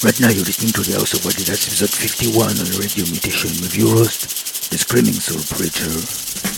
Right now you're listening to the House of that's episode 51 on Radio Mutation with your host, the Screaming Soul Preacher.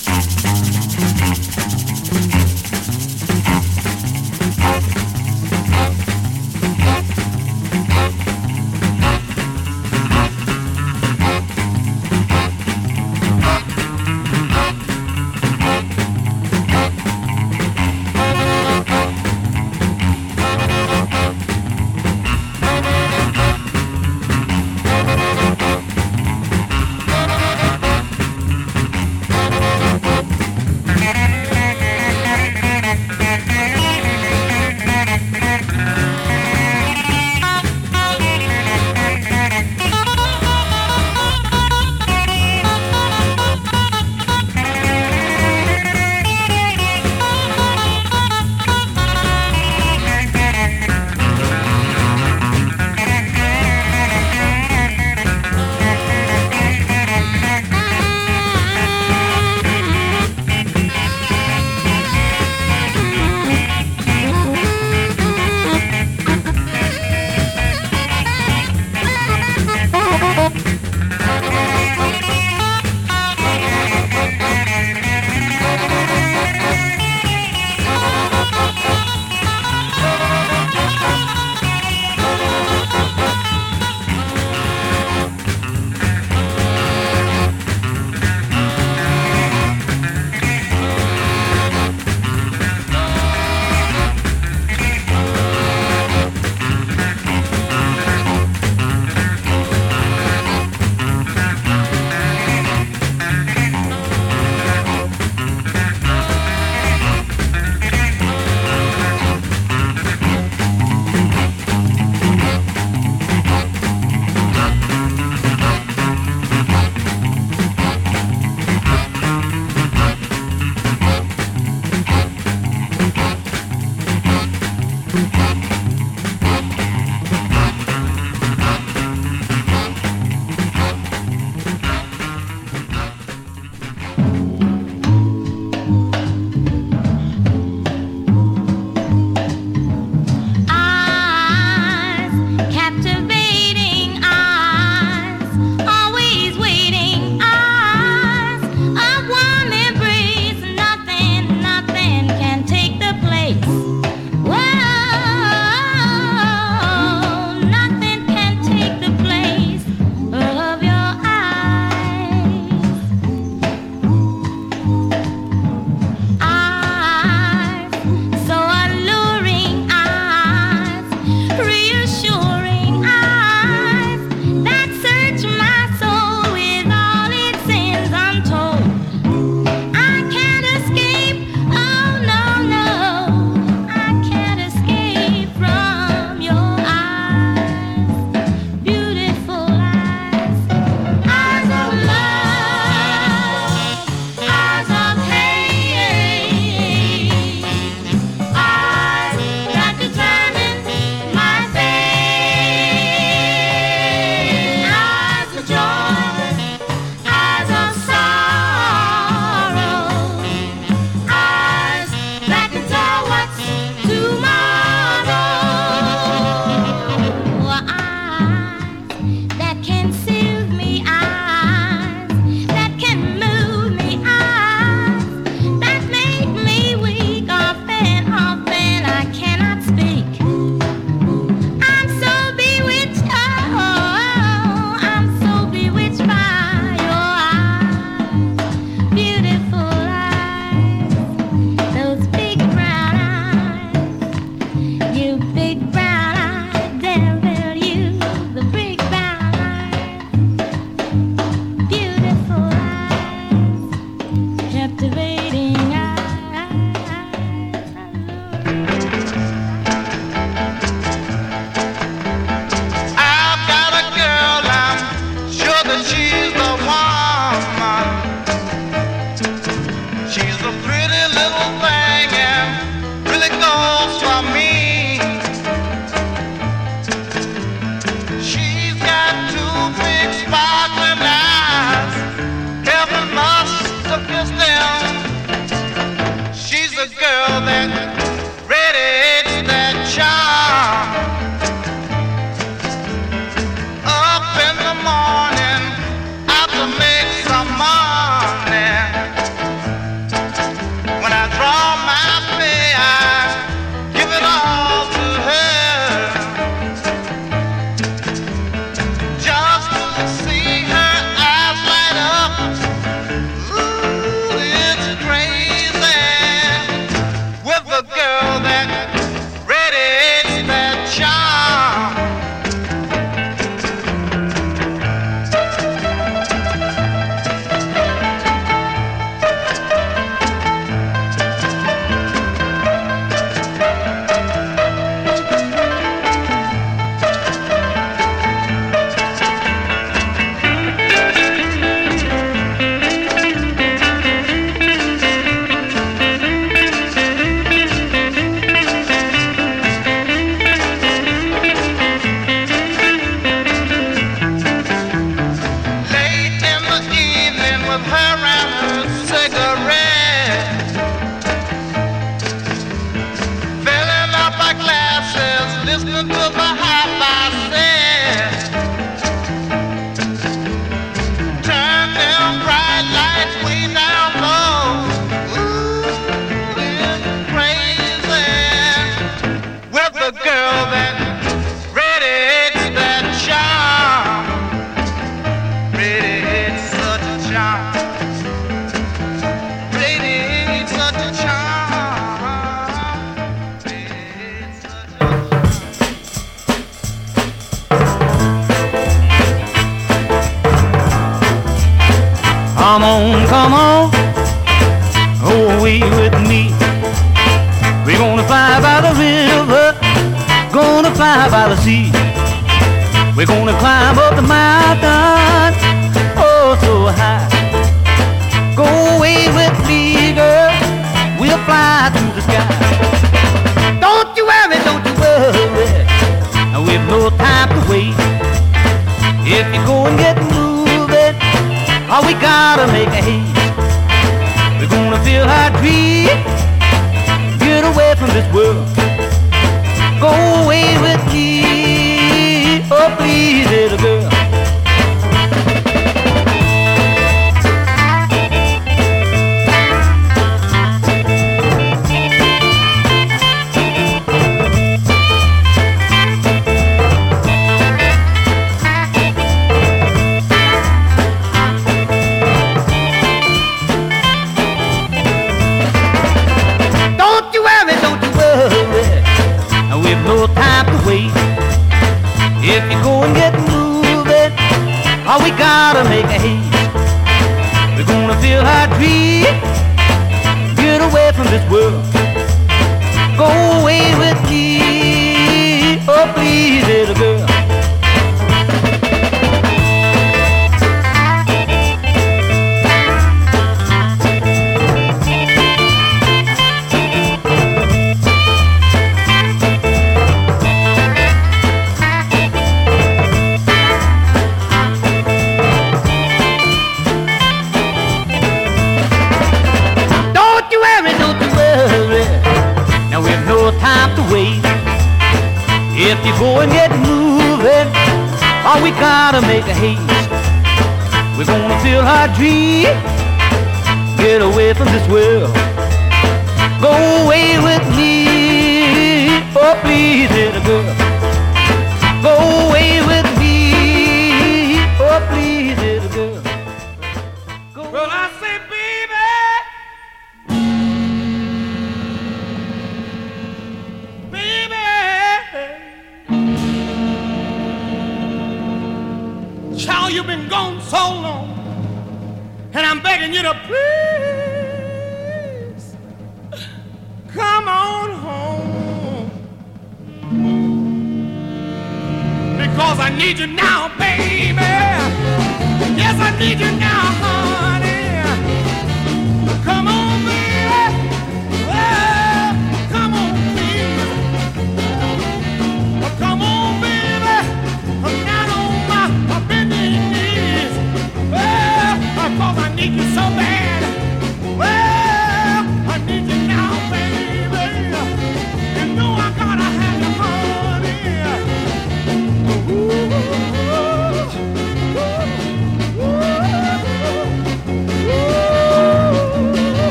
Means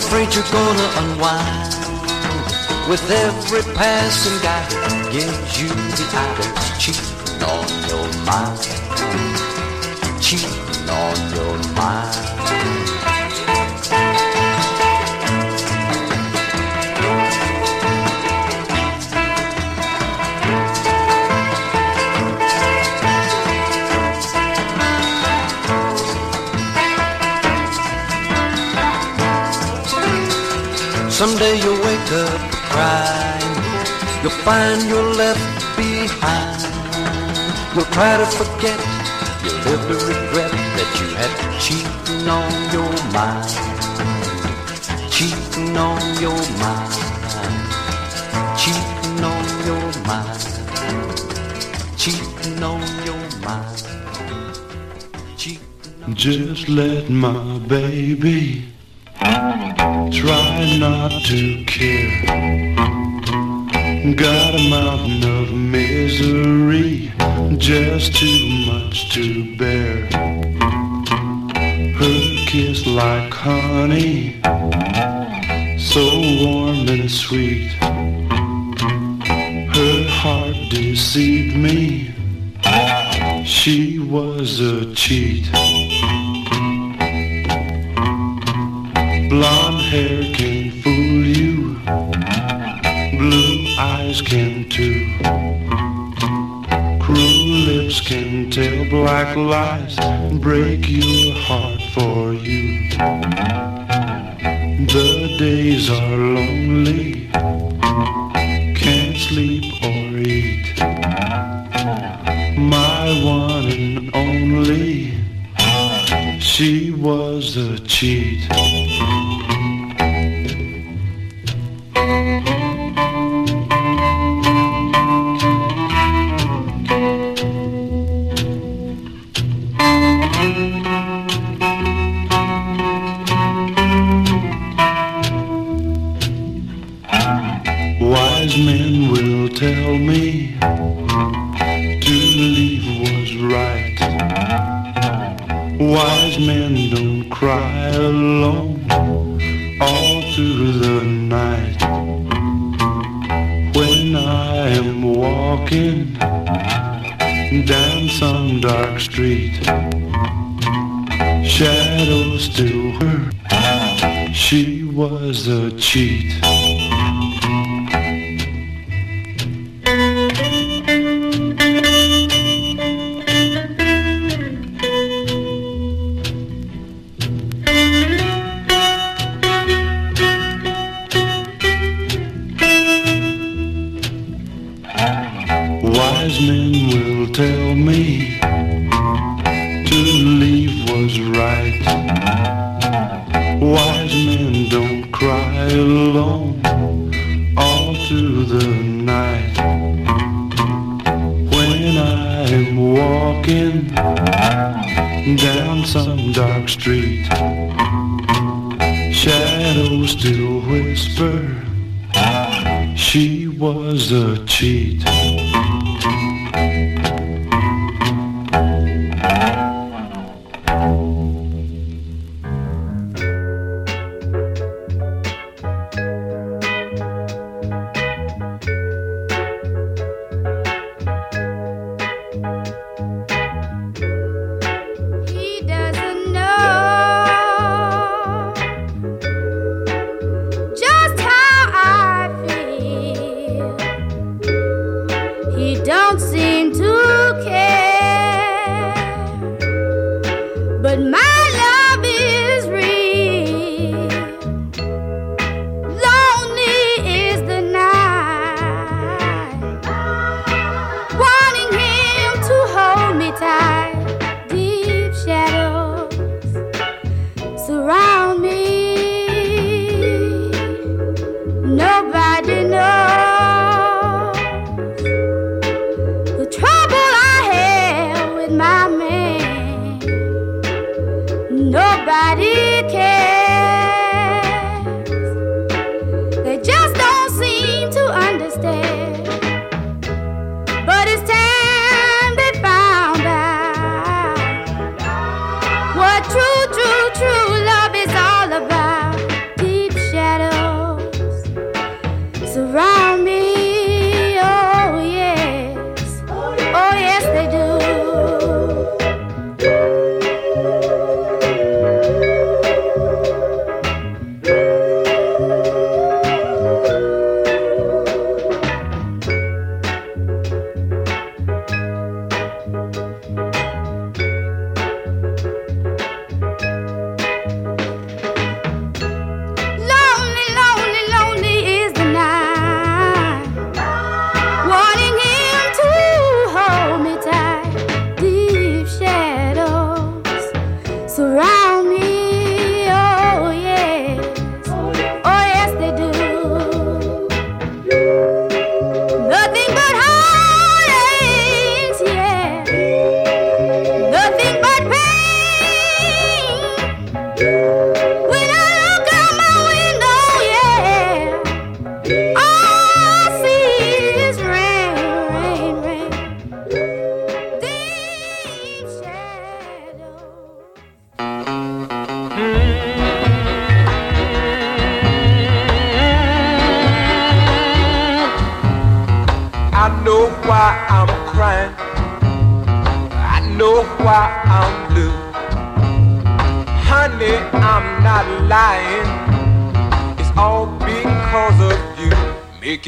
afraid you're gonna unwind. With every passing guy gives you the eye, there's cheating on your mind. Cheating on your mind. Find you're left behind. You'll try to forget. You'll live to regret that you had cheating on your mind. Cheating on your mind. Cheating on your mind. Cheating on your mind. Just let my baby Try not to care.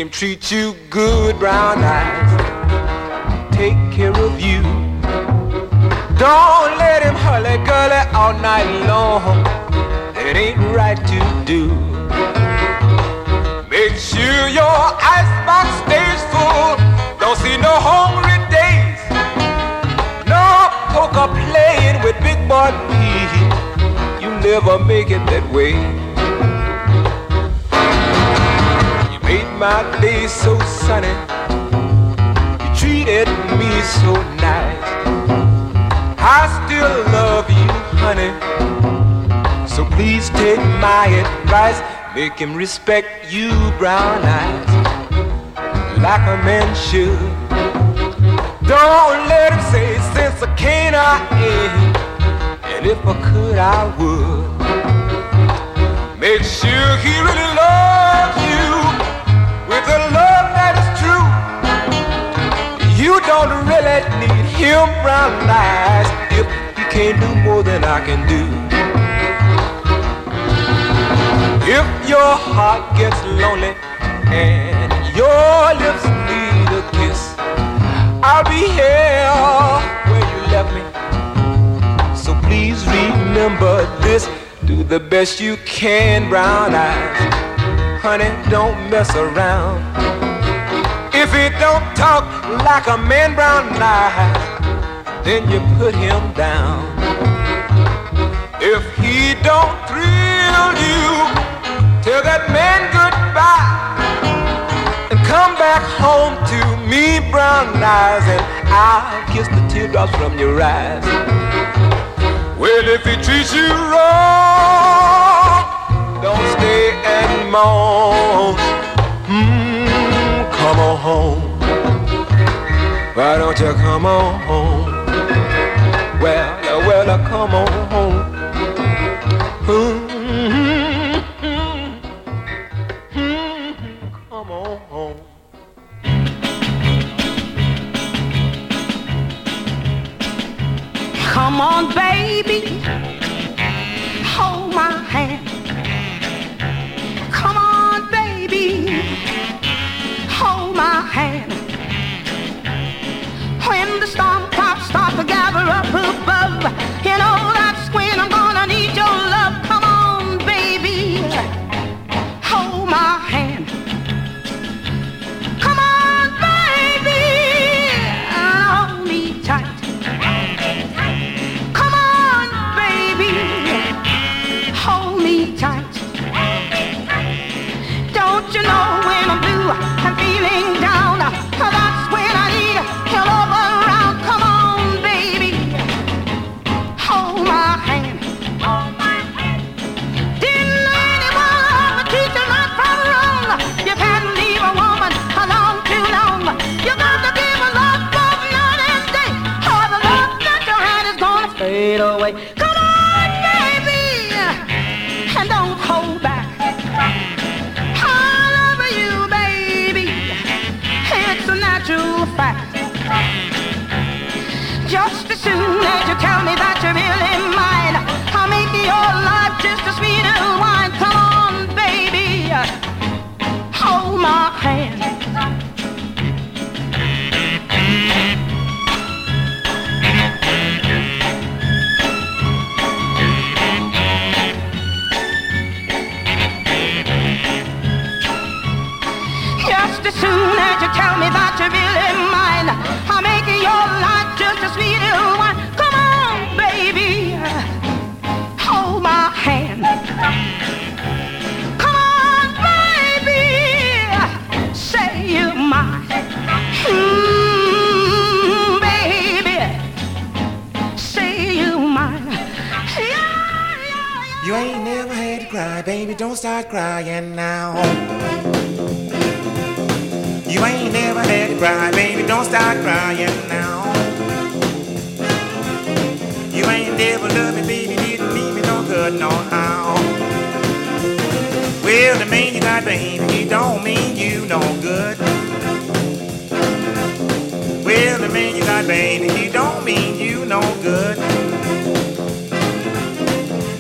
Treat you good, brown eyes. Take care of you. Don't let him hurly gully all night long. It ain't right to do. Make sure your icebox stays full. Don't see no hungry days. No poker playing with big boy P. You never make it that way. My day so sunny. You treated me so nice. I still love you, honey. So please take my advice. Make him respect you, brown eyes, like a man should. Don't let him say, since I can't, I ain't. And if I could, I would. Make sure he really Don't really need him brown eyes if he can't do more than I can do. If your heart gets lonely and your lips need a kiss, I'll be here where you left me. So please remember this. Do the best you can, brown eyes honey, don't mess around. If it don't talk like a man brown eye, then you put him down. If he don't thrill you, tell that man goodbye and come back home to me, brown eyes, and I'll kiss the teardrops from your eyes. Well, if he treats you wrong, don't stay and moan. Mm. Why don't you come on home? Well, well, come on home. Mm-hmm. Mm-hmm. Mm-hmm. Come on home. Come on, baby, above, you baby. Don't start crying now. You ain't never had to cry, baby. Don't start crying now. You ain't never loved me, baby. Didn't mean me no good, no how. Well, the man you got, baby, he don't mean you no good. Well, the man you got, baby, he don't mean you no good.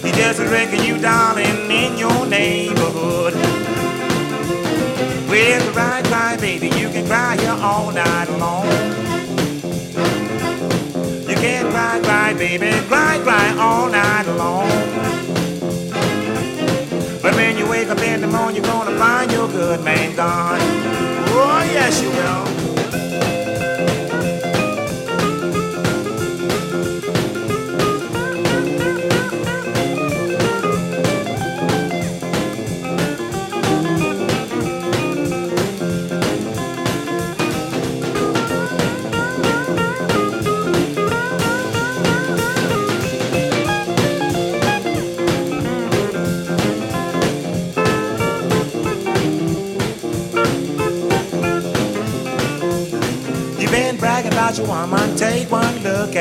He just reckon you, darling, in your neighborhood. Well, cry, cry, baby, you can cry here all night long. You can cry, cry, baby, cry, cry all night long. But when you wake up in the morning, you're gonna find your good man gone. Oh, yes, you will.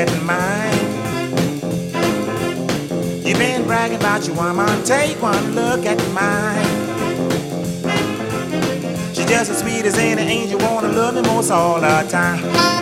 At mine. You been bragging about your woman, take one look at mine. She just as sweet as any angel, wanna love me most all the time.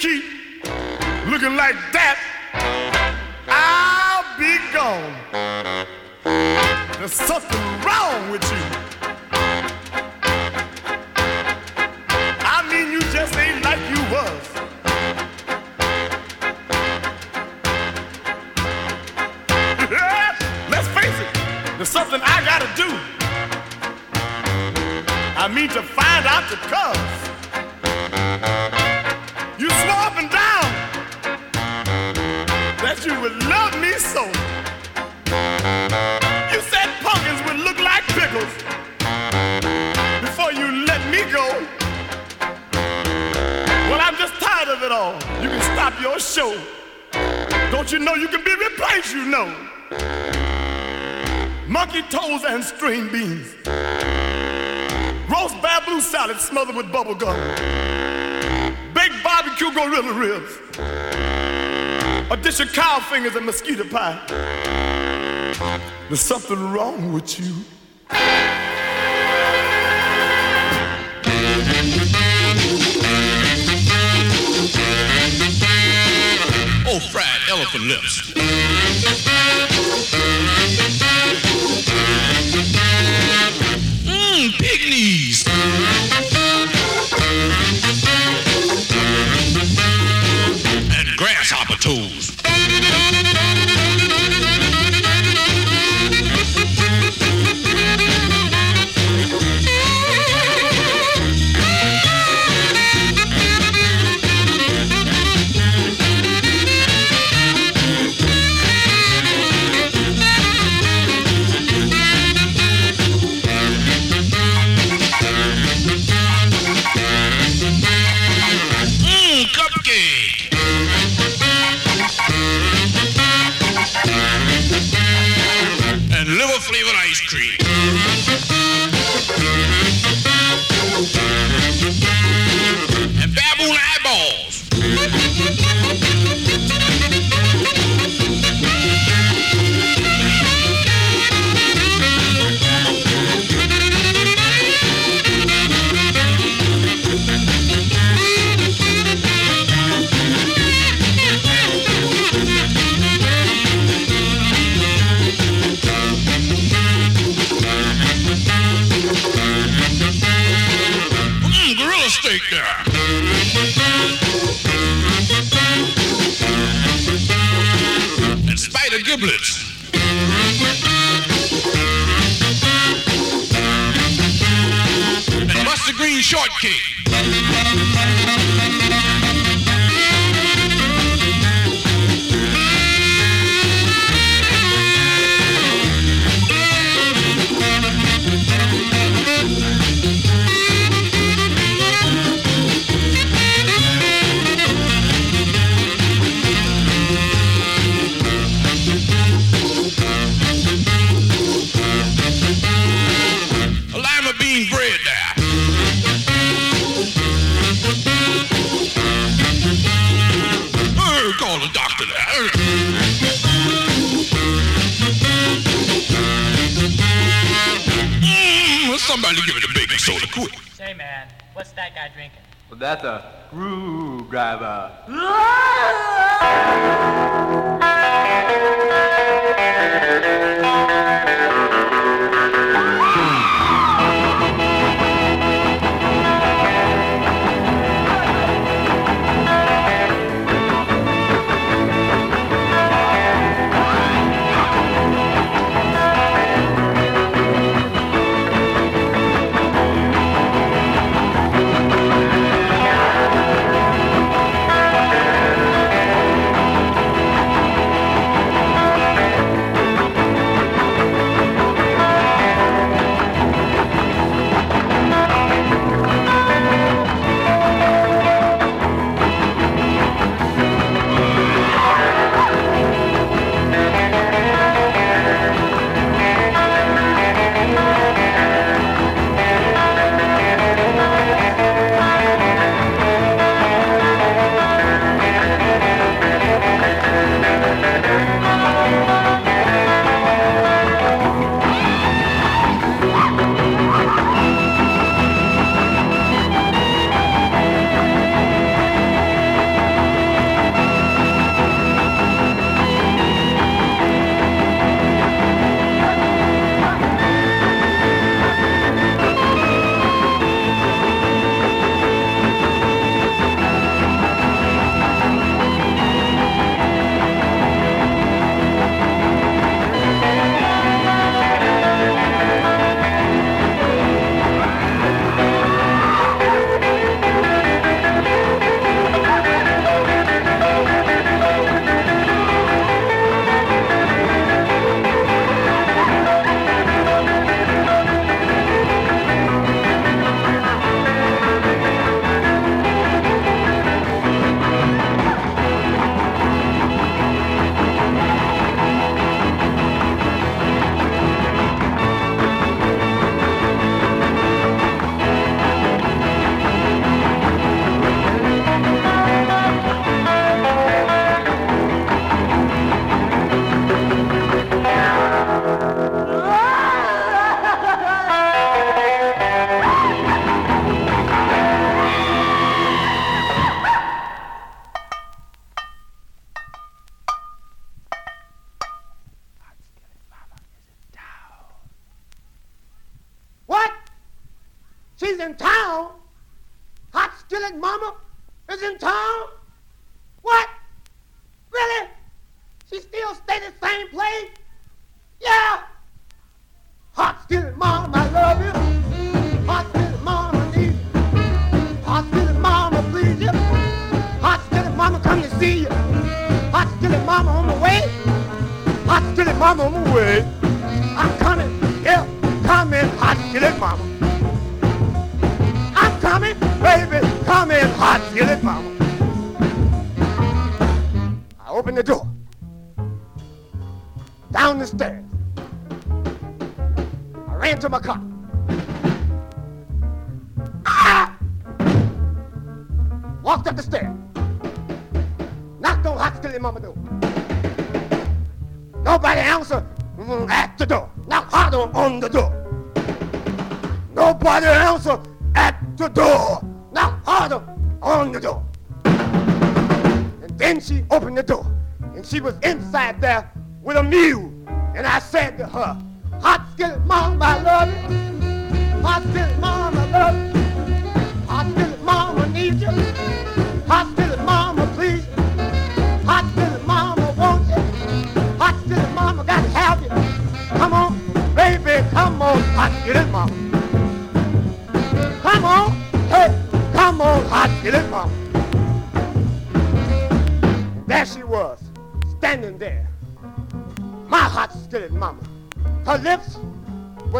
keep looking like that, I'll be gone. There's something wrong with you. I mean, you just ain't like you was. Let's face it, there's something I gotta do. I mean to find out the cause. your show. Don't you know you can be replaced, you know? Monkey toes and string beans. Roast bamboo salad smothered with bubble gum. Baked barbecue gorilla ribs. A dish of cow fingers and mosquito pie. There's something wrong with you. lips.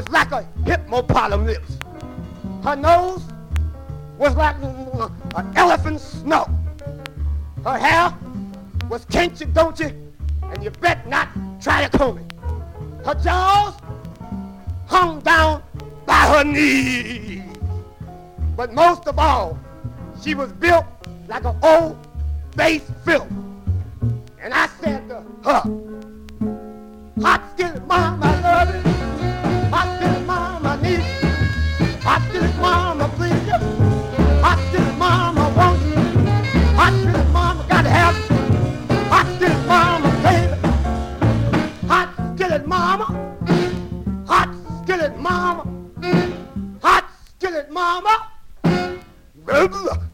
was like a hippopotamus. Her nose was like an elephant's snout. Her hair was kinky, you, don't you? And you bet not try to comb it. Her jaws hung down by her knees. But most of all, she was built like an old bass film. And I said to her, hot skin, mom, I love it. Yanımda.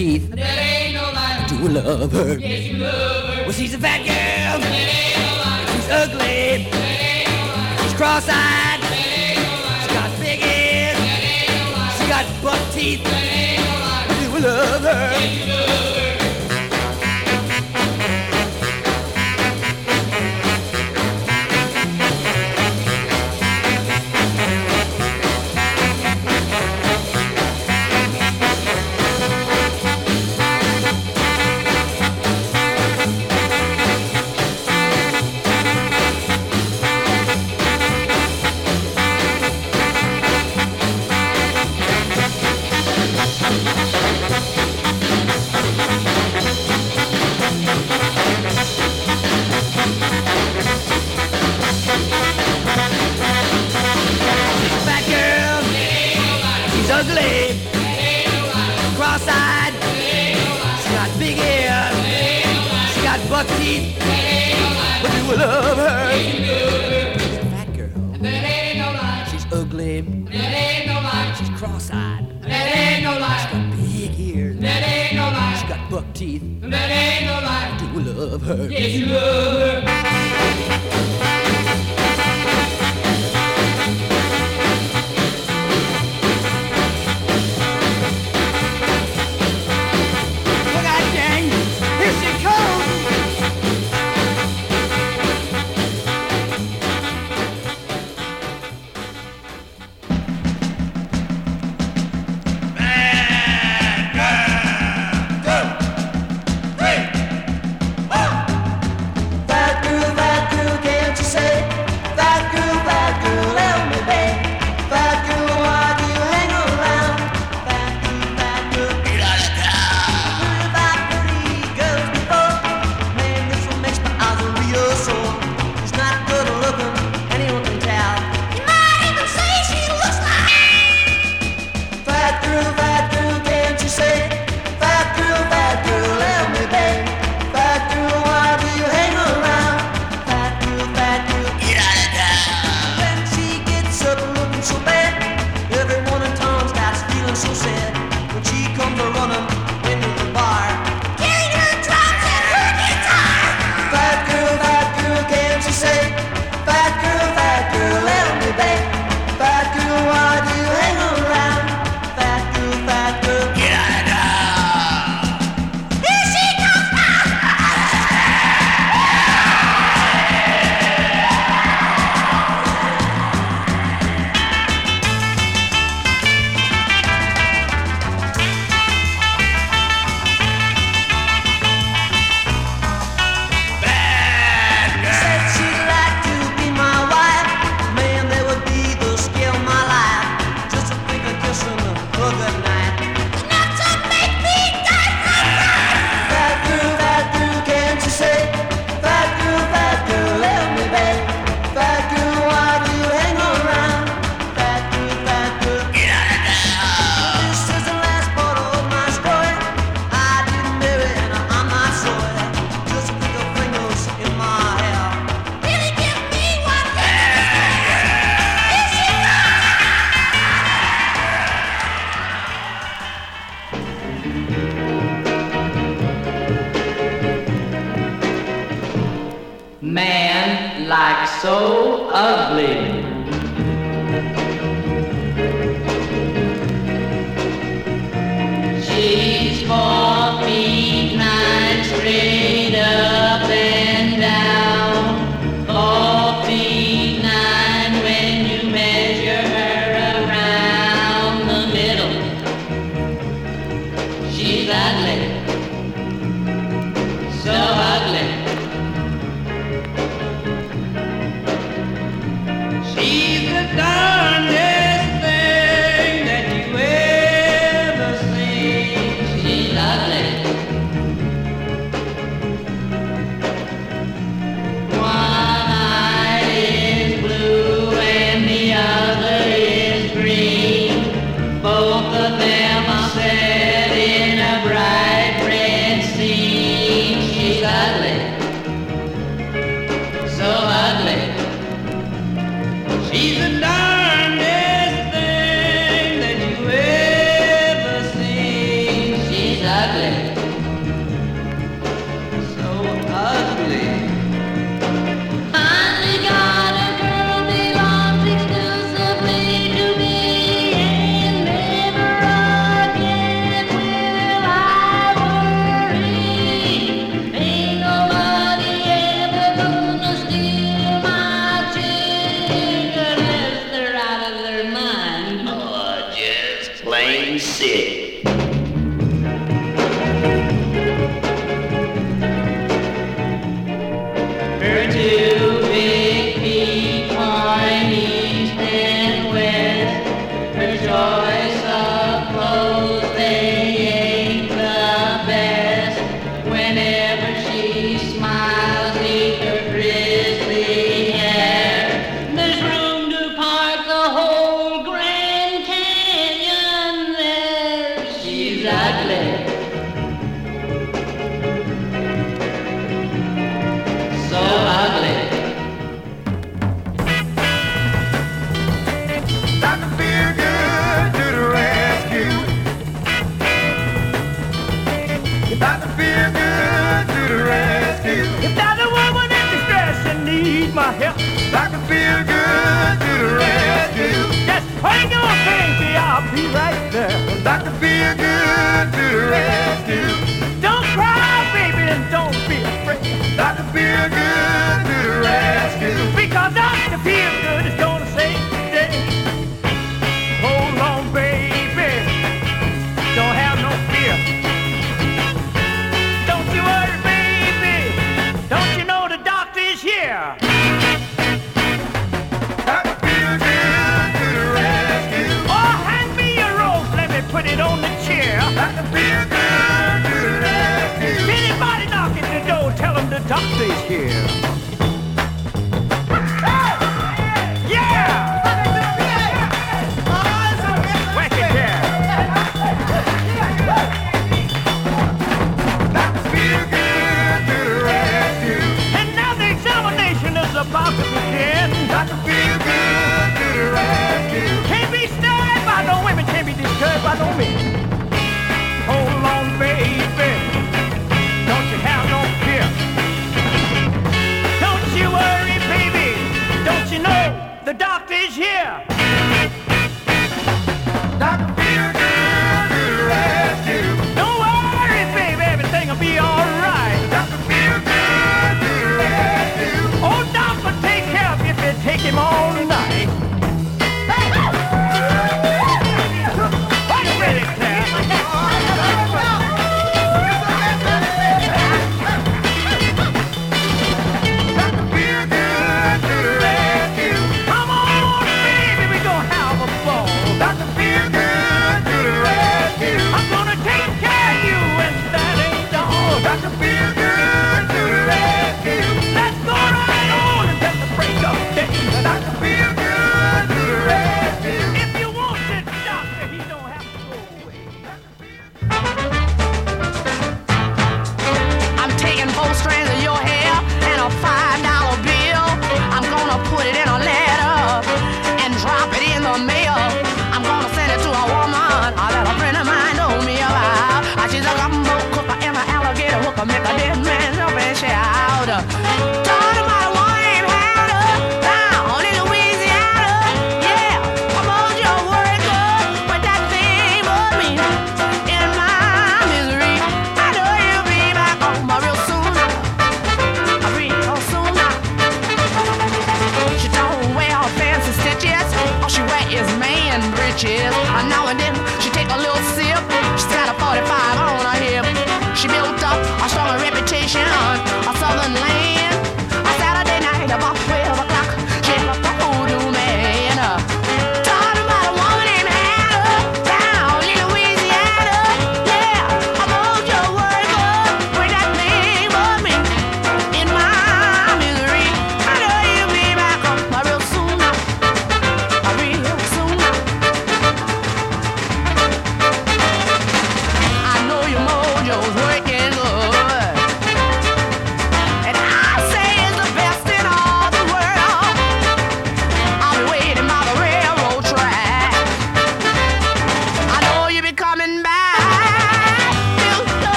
teeth. There ain't. Do love her. Yes, you love her. Well, she's a fat girl. There ain't. She's ugly. There ain't. She's cross-eyed. There ain't. She got big ears. There ain't. She got buck teeth. There ain't. Do love her. Yes, you love her.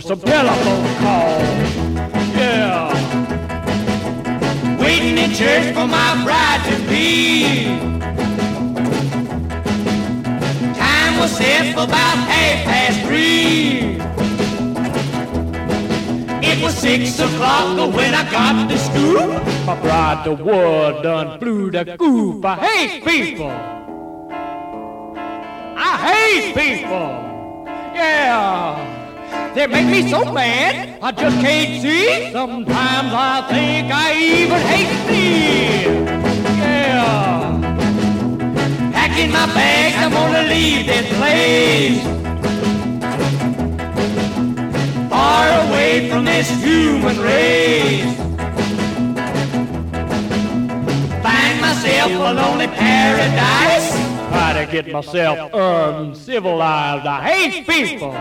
for some telephone calls. Yeah. Waiting in church for my bride to be. Time was set for about half past three. It was six o'clock when I got to school. My bride, the wood done blew the goof. I hate people. I hate people. Yeah. They make me so mad, I just can't see. Sometimes I think I even hate me. Yeah. Packing my bags, I'm gonna leave this place. Far away from this human race. Find myself a lonely paradise. Try to get myself uncivilized. I hate people.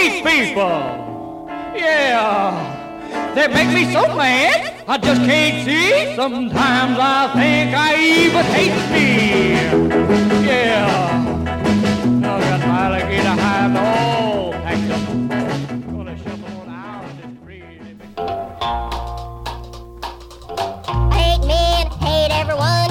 These people, yeah, they make me so mad, I just can't see. Sometimes I think I even hate me, yeah. Now I got my alligator hive all packed up. Hate men, hate everyone.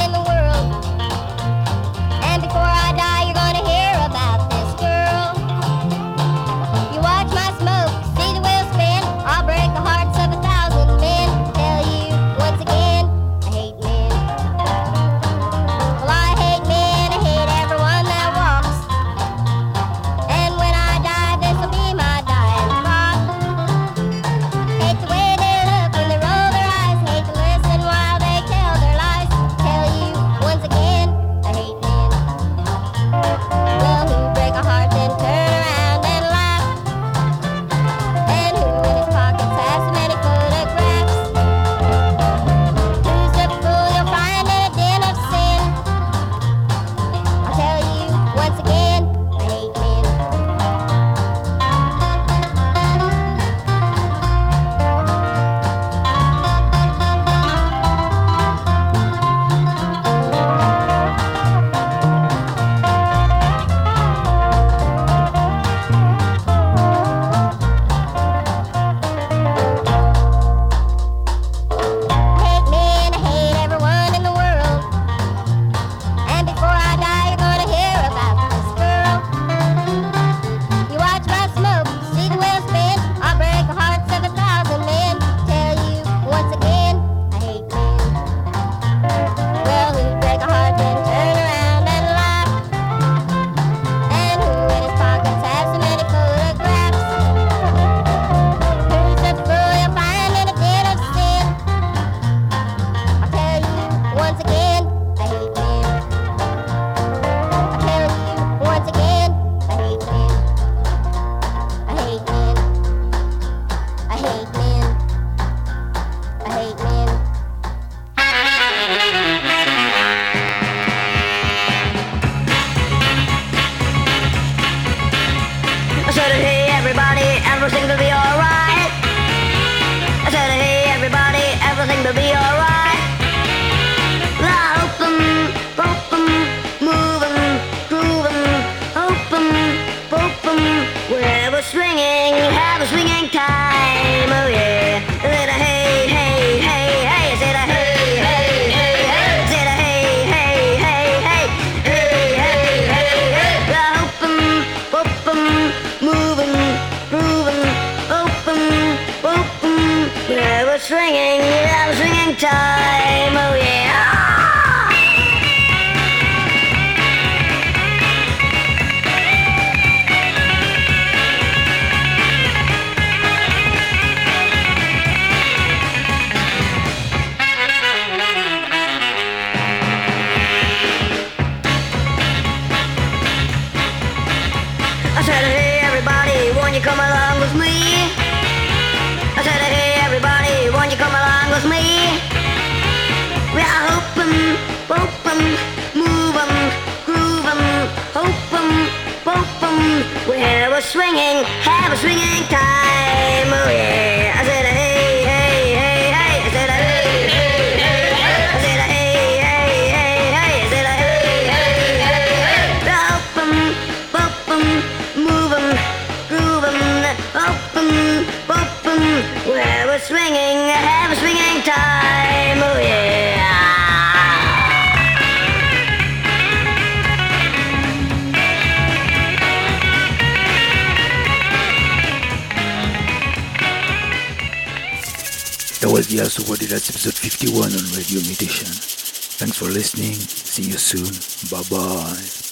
For listening. See you soon. Bye bye.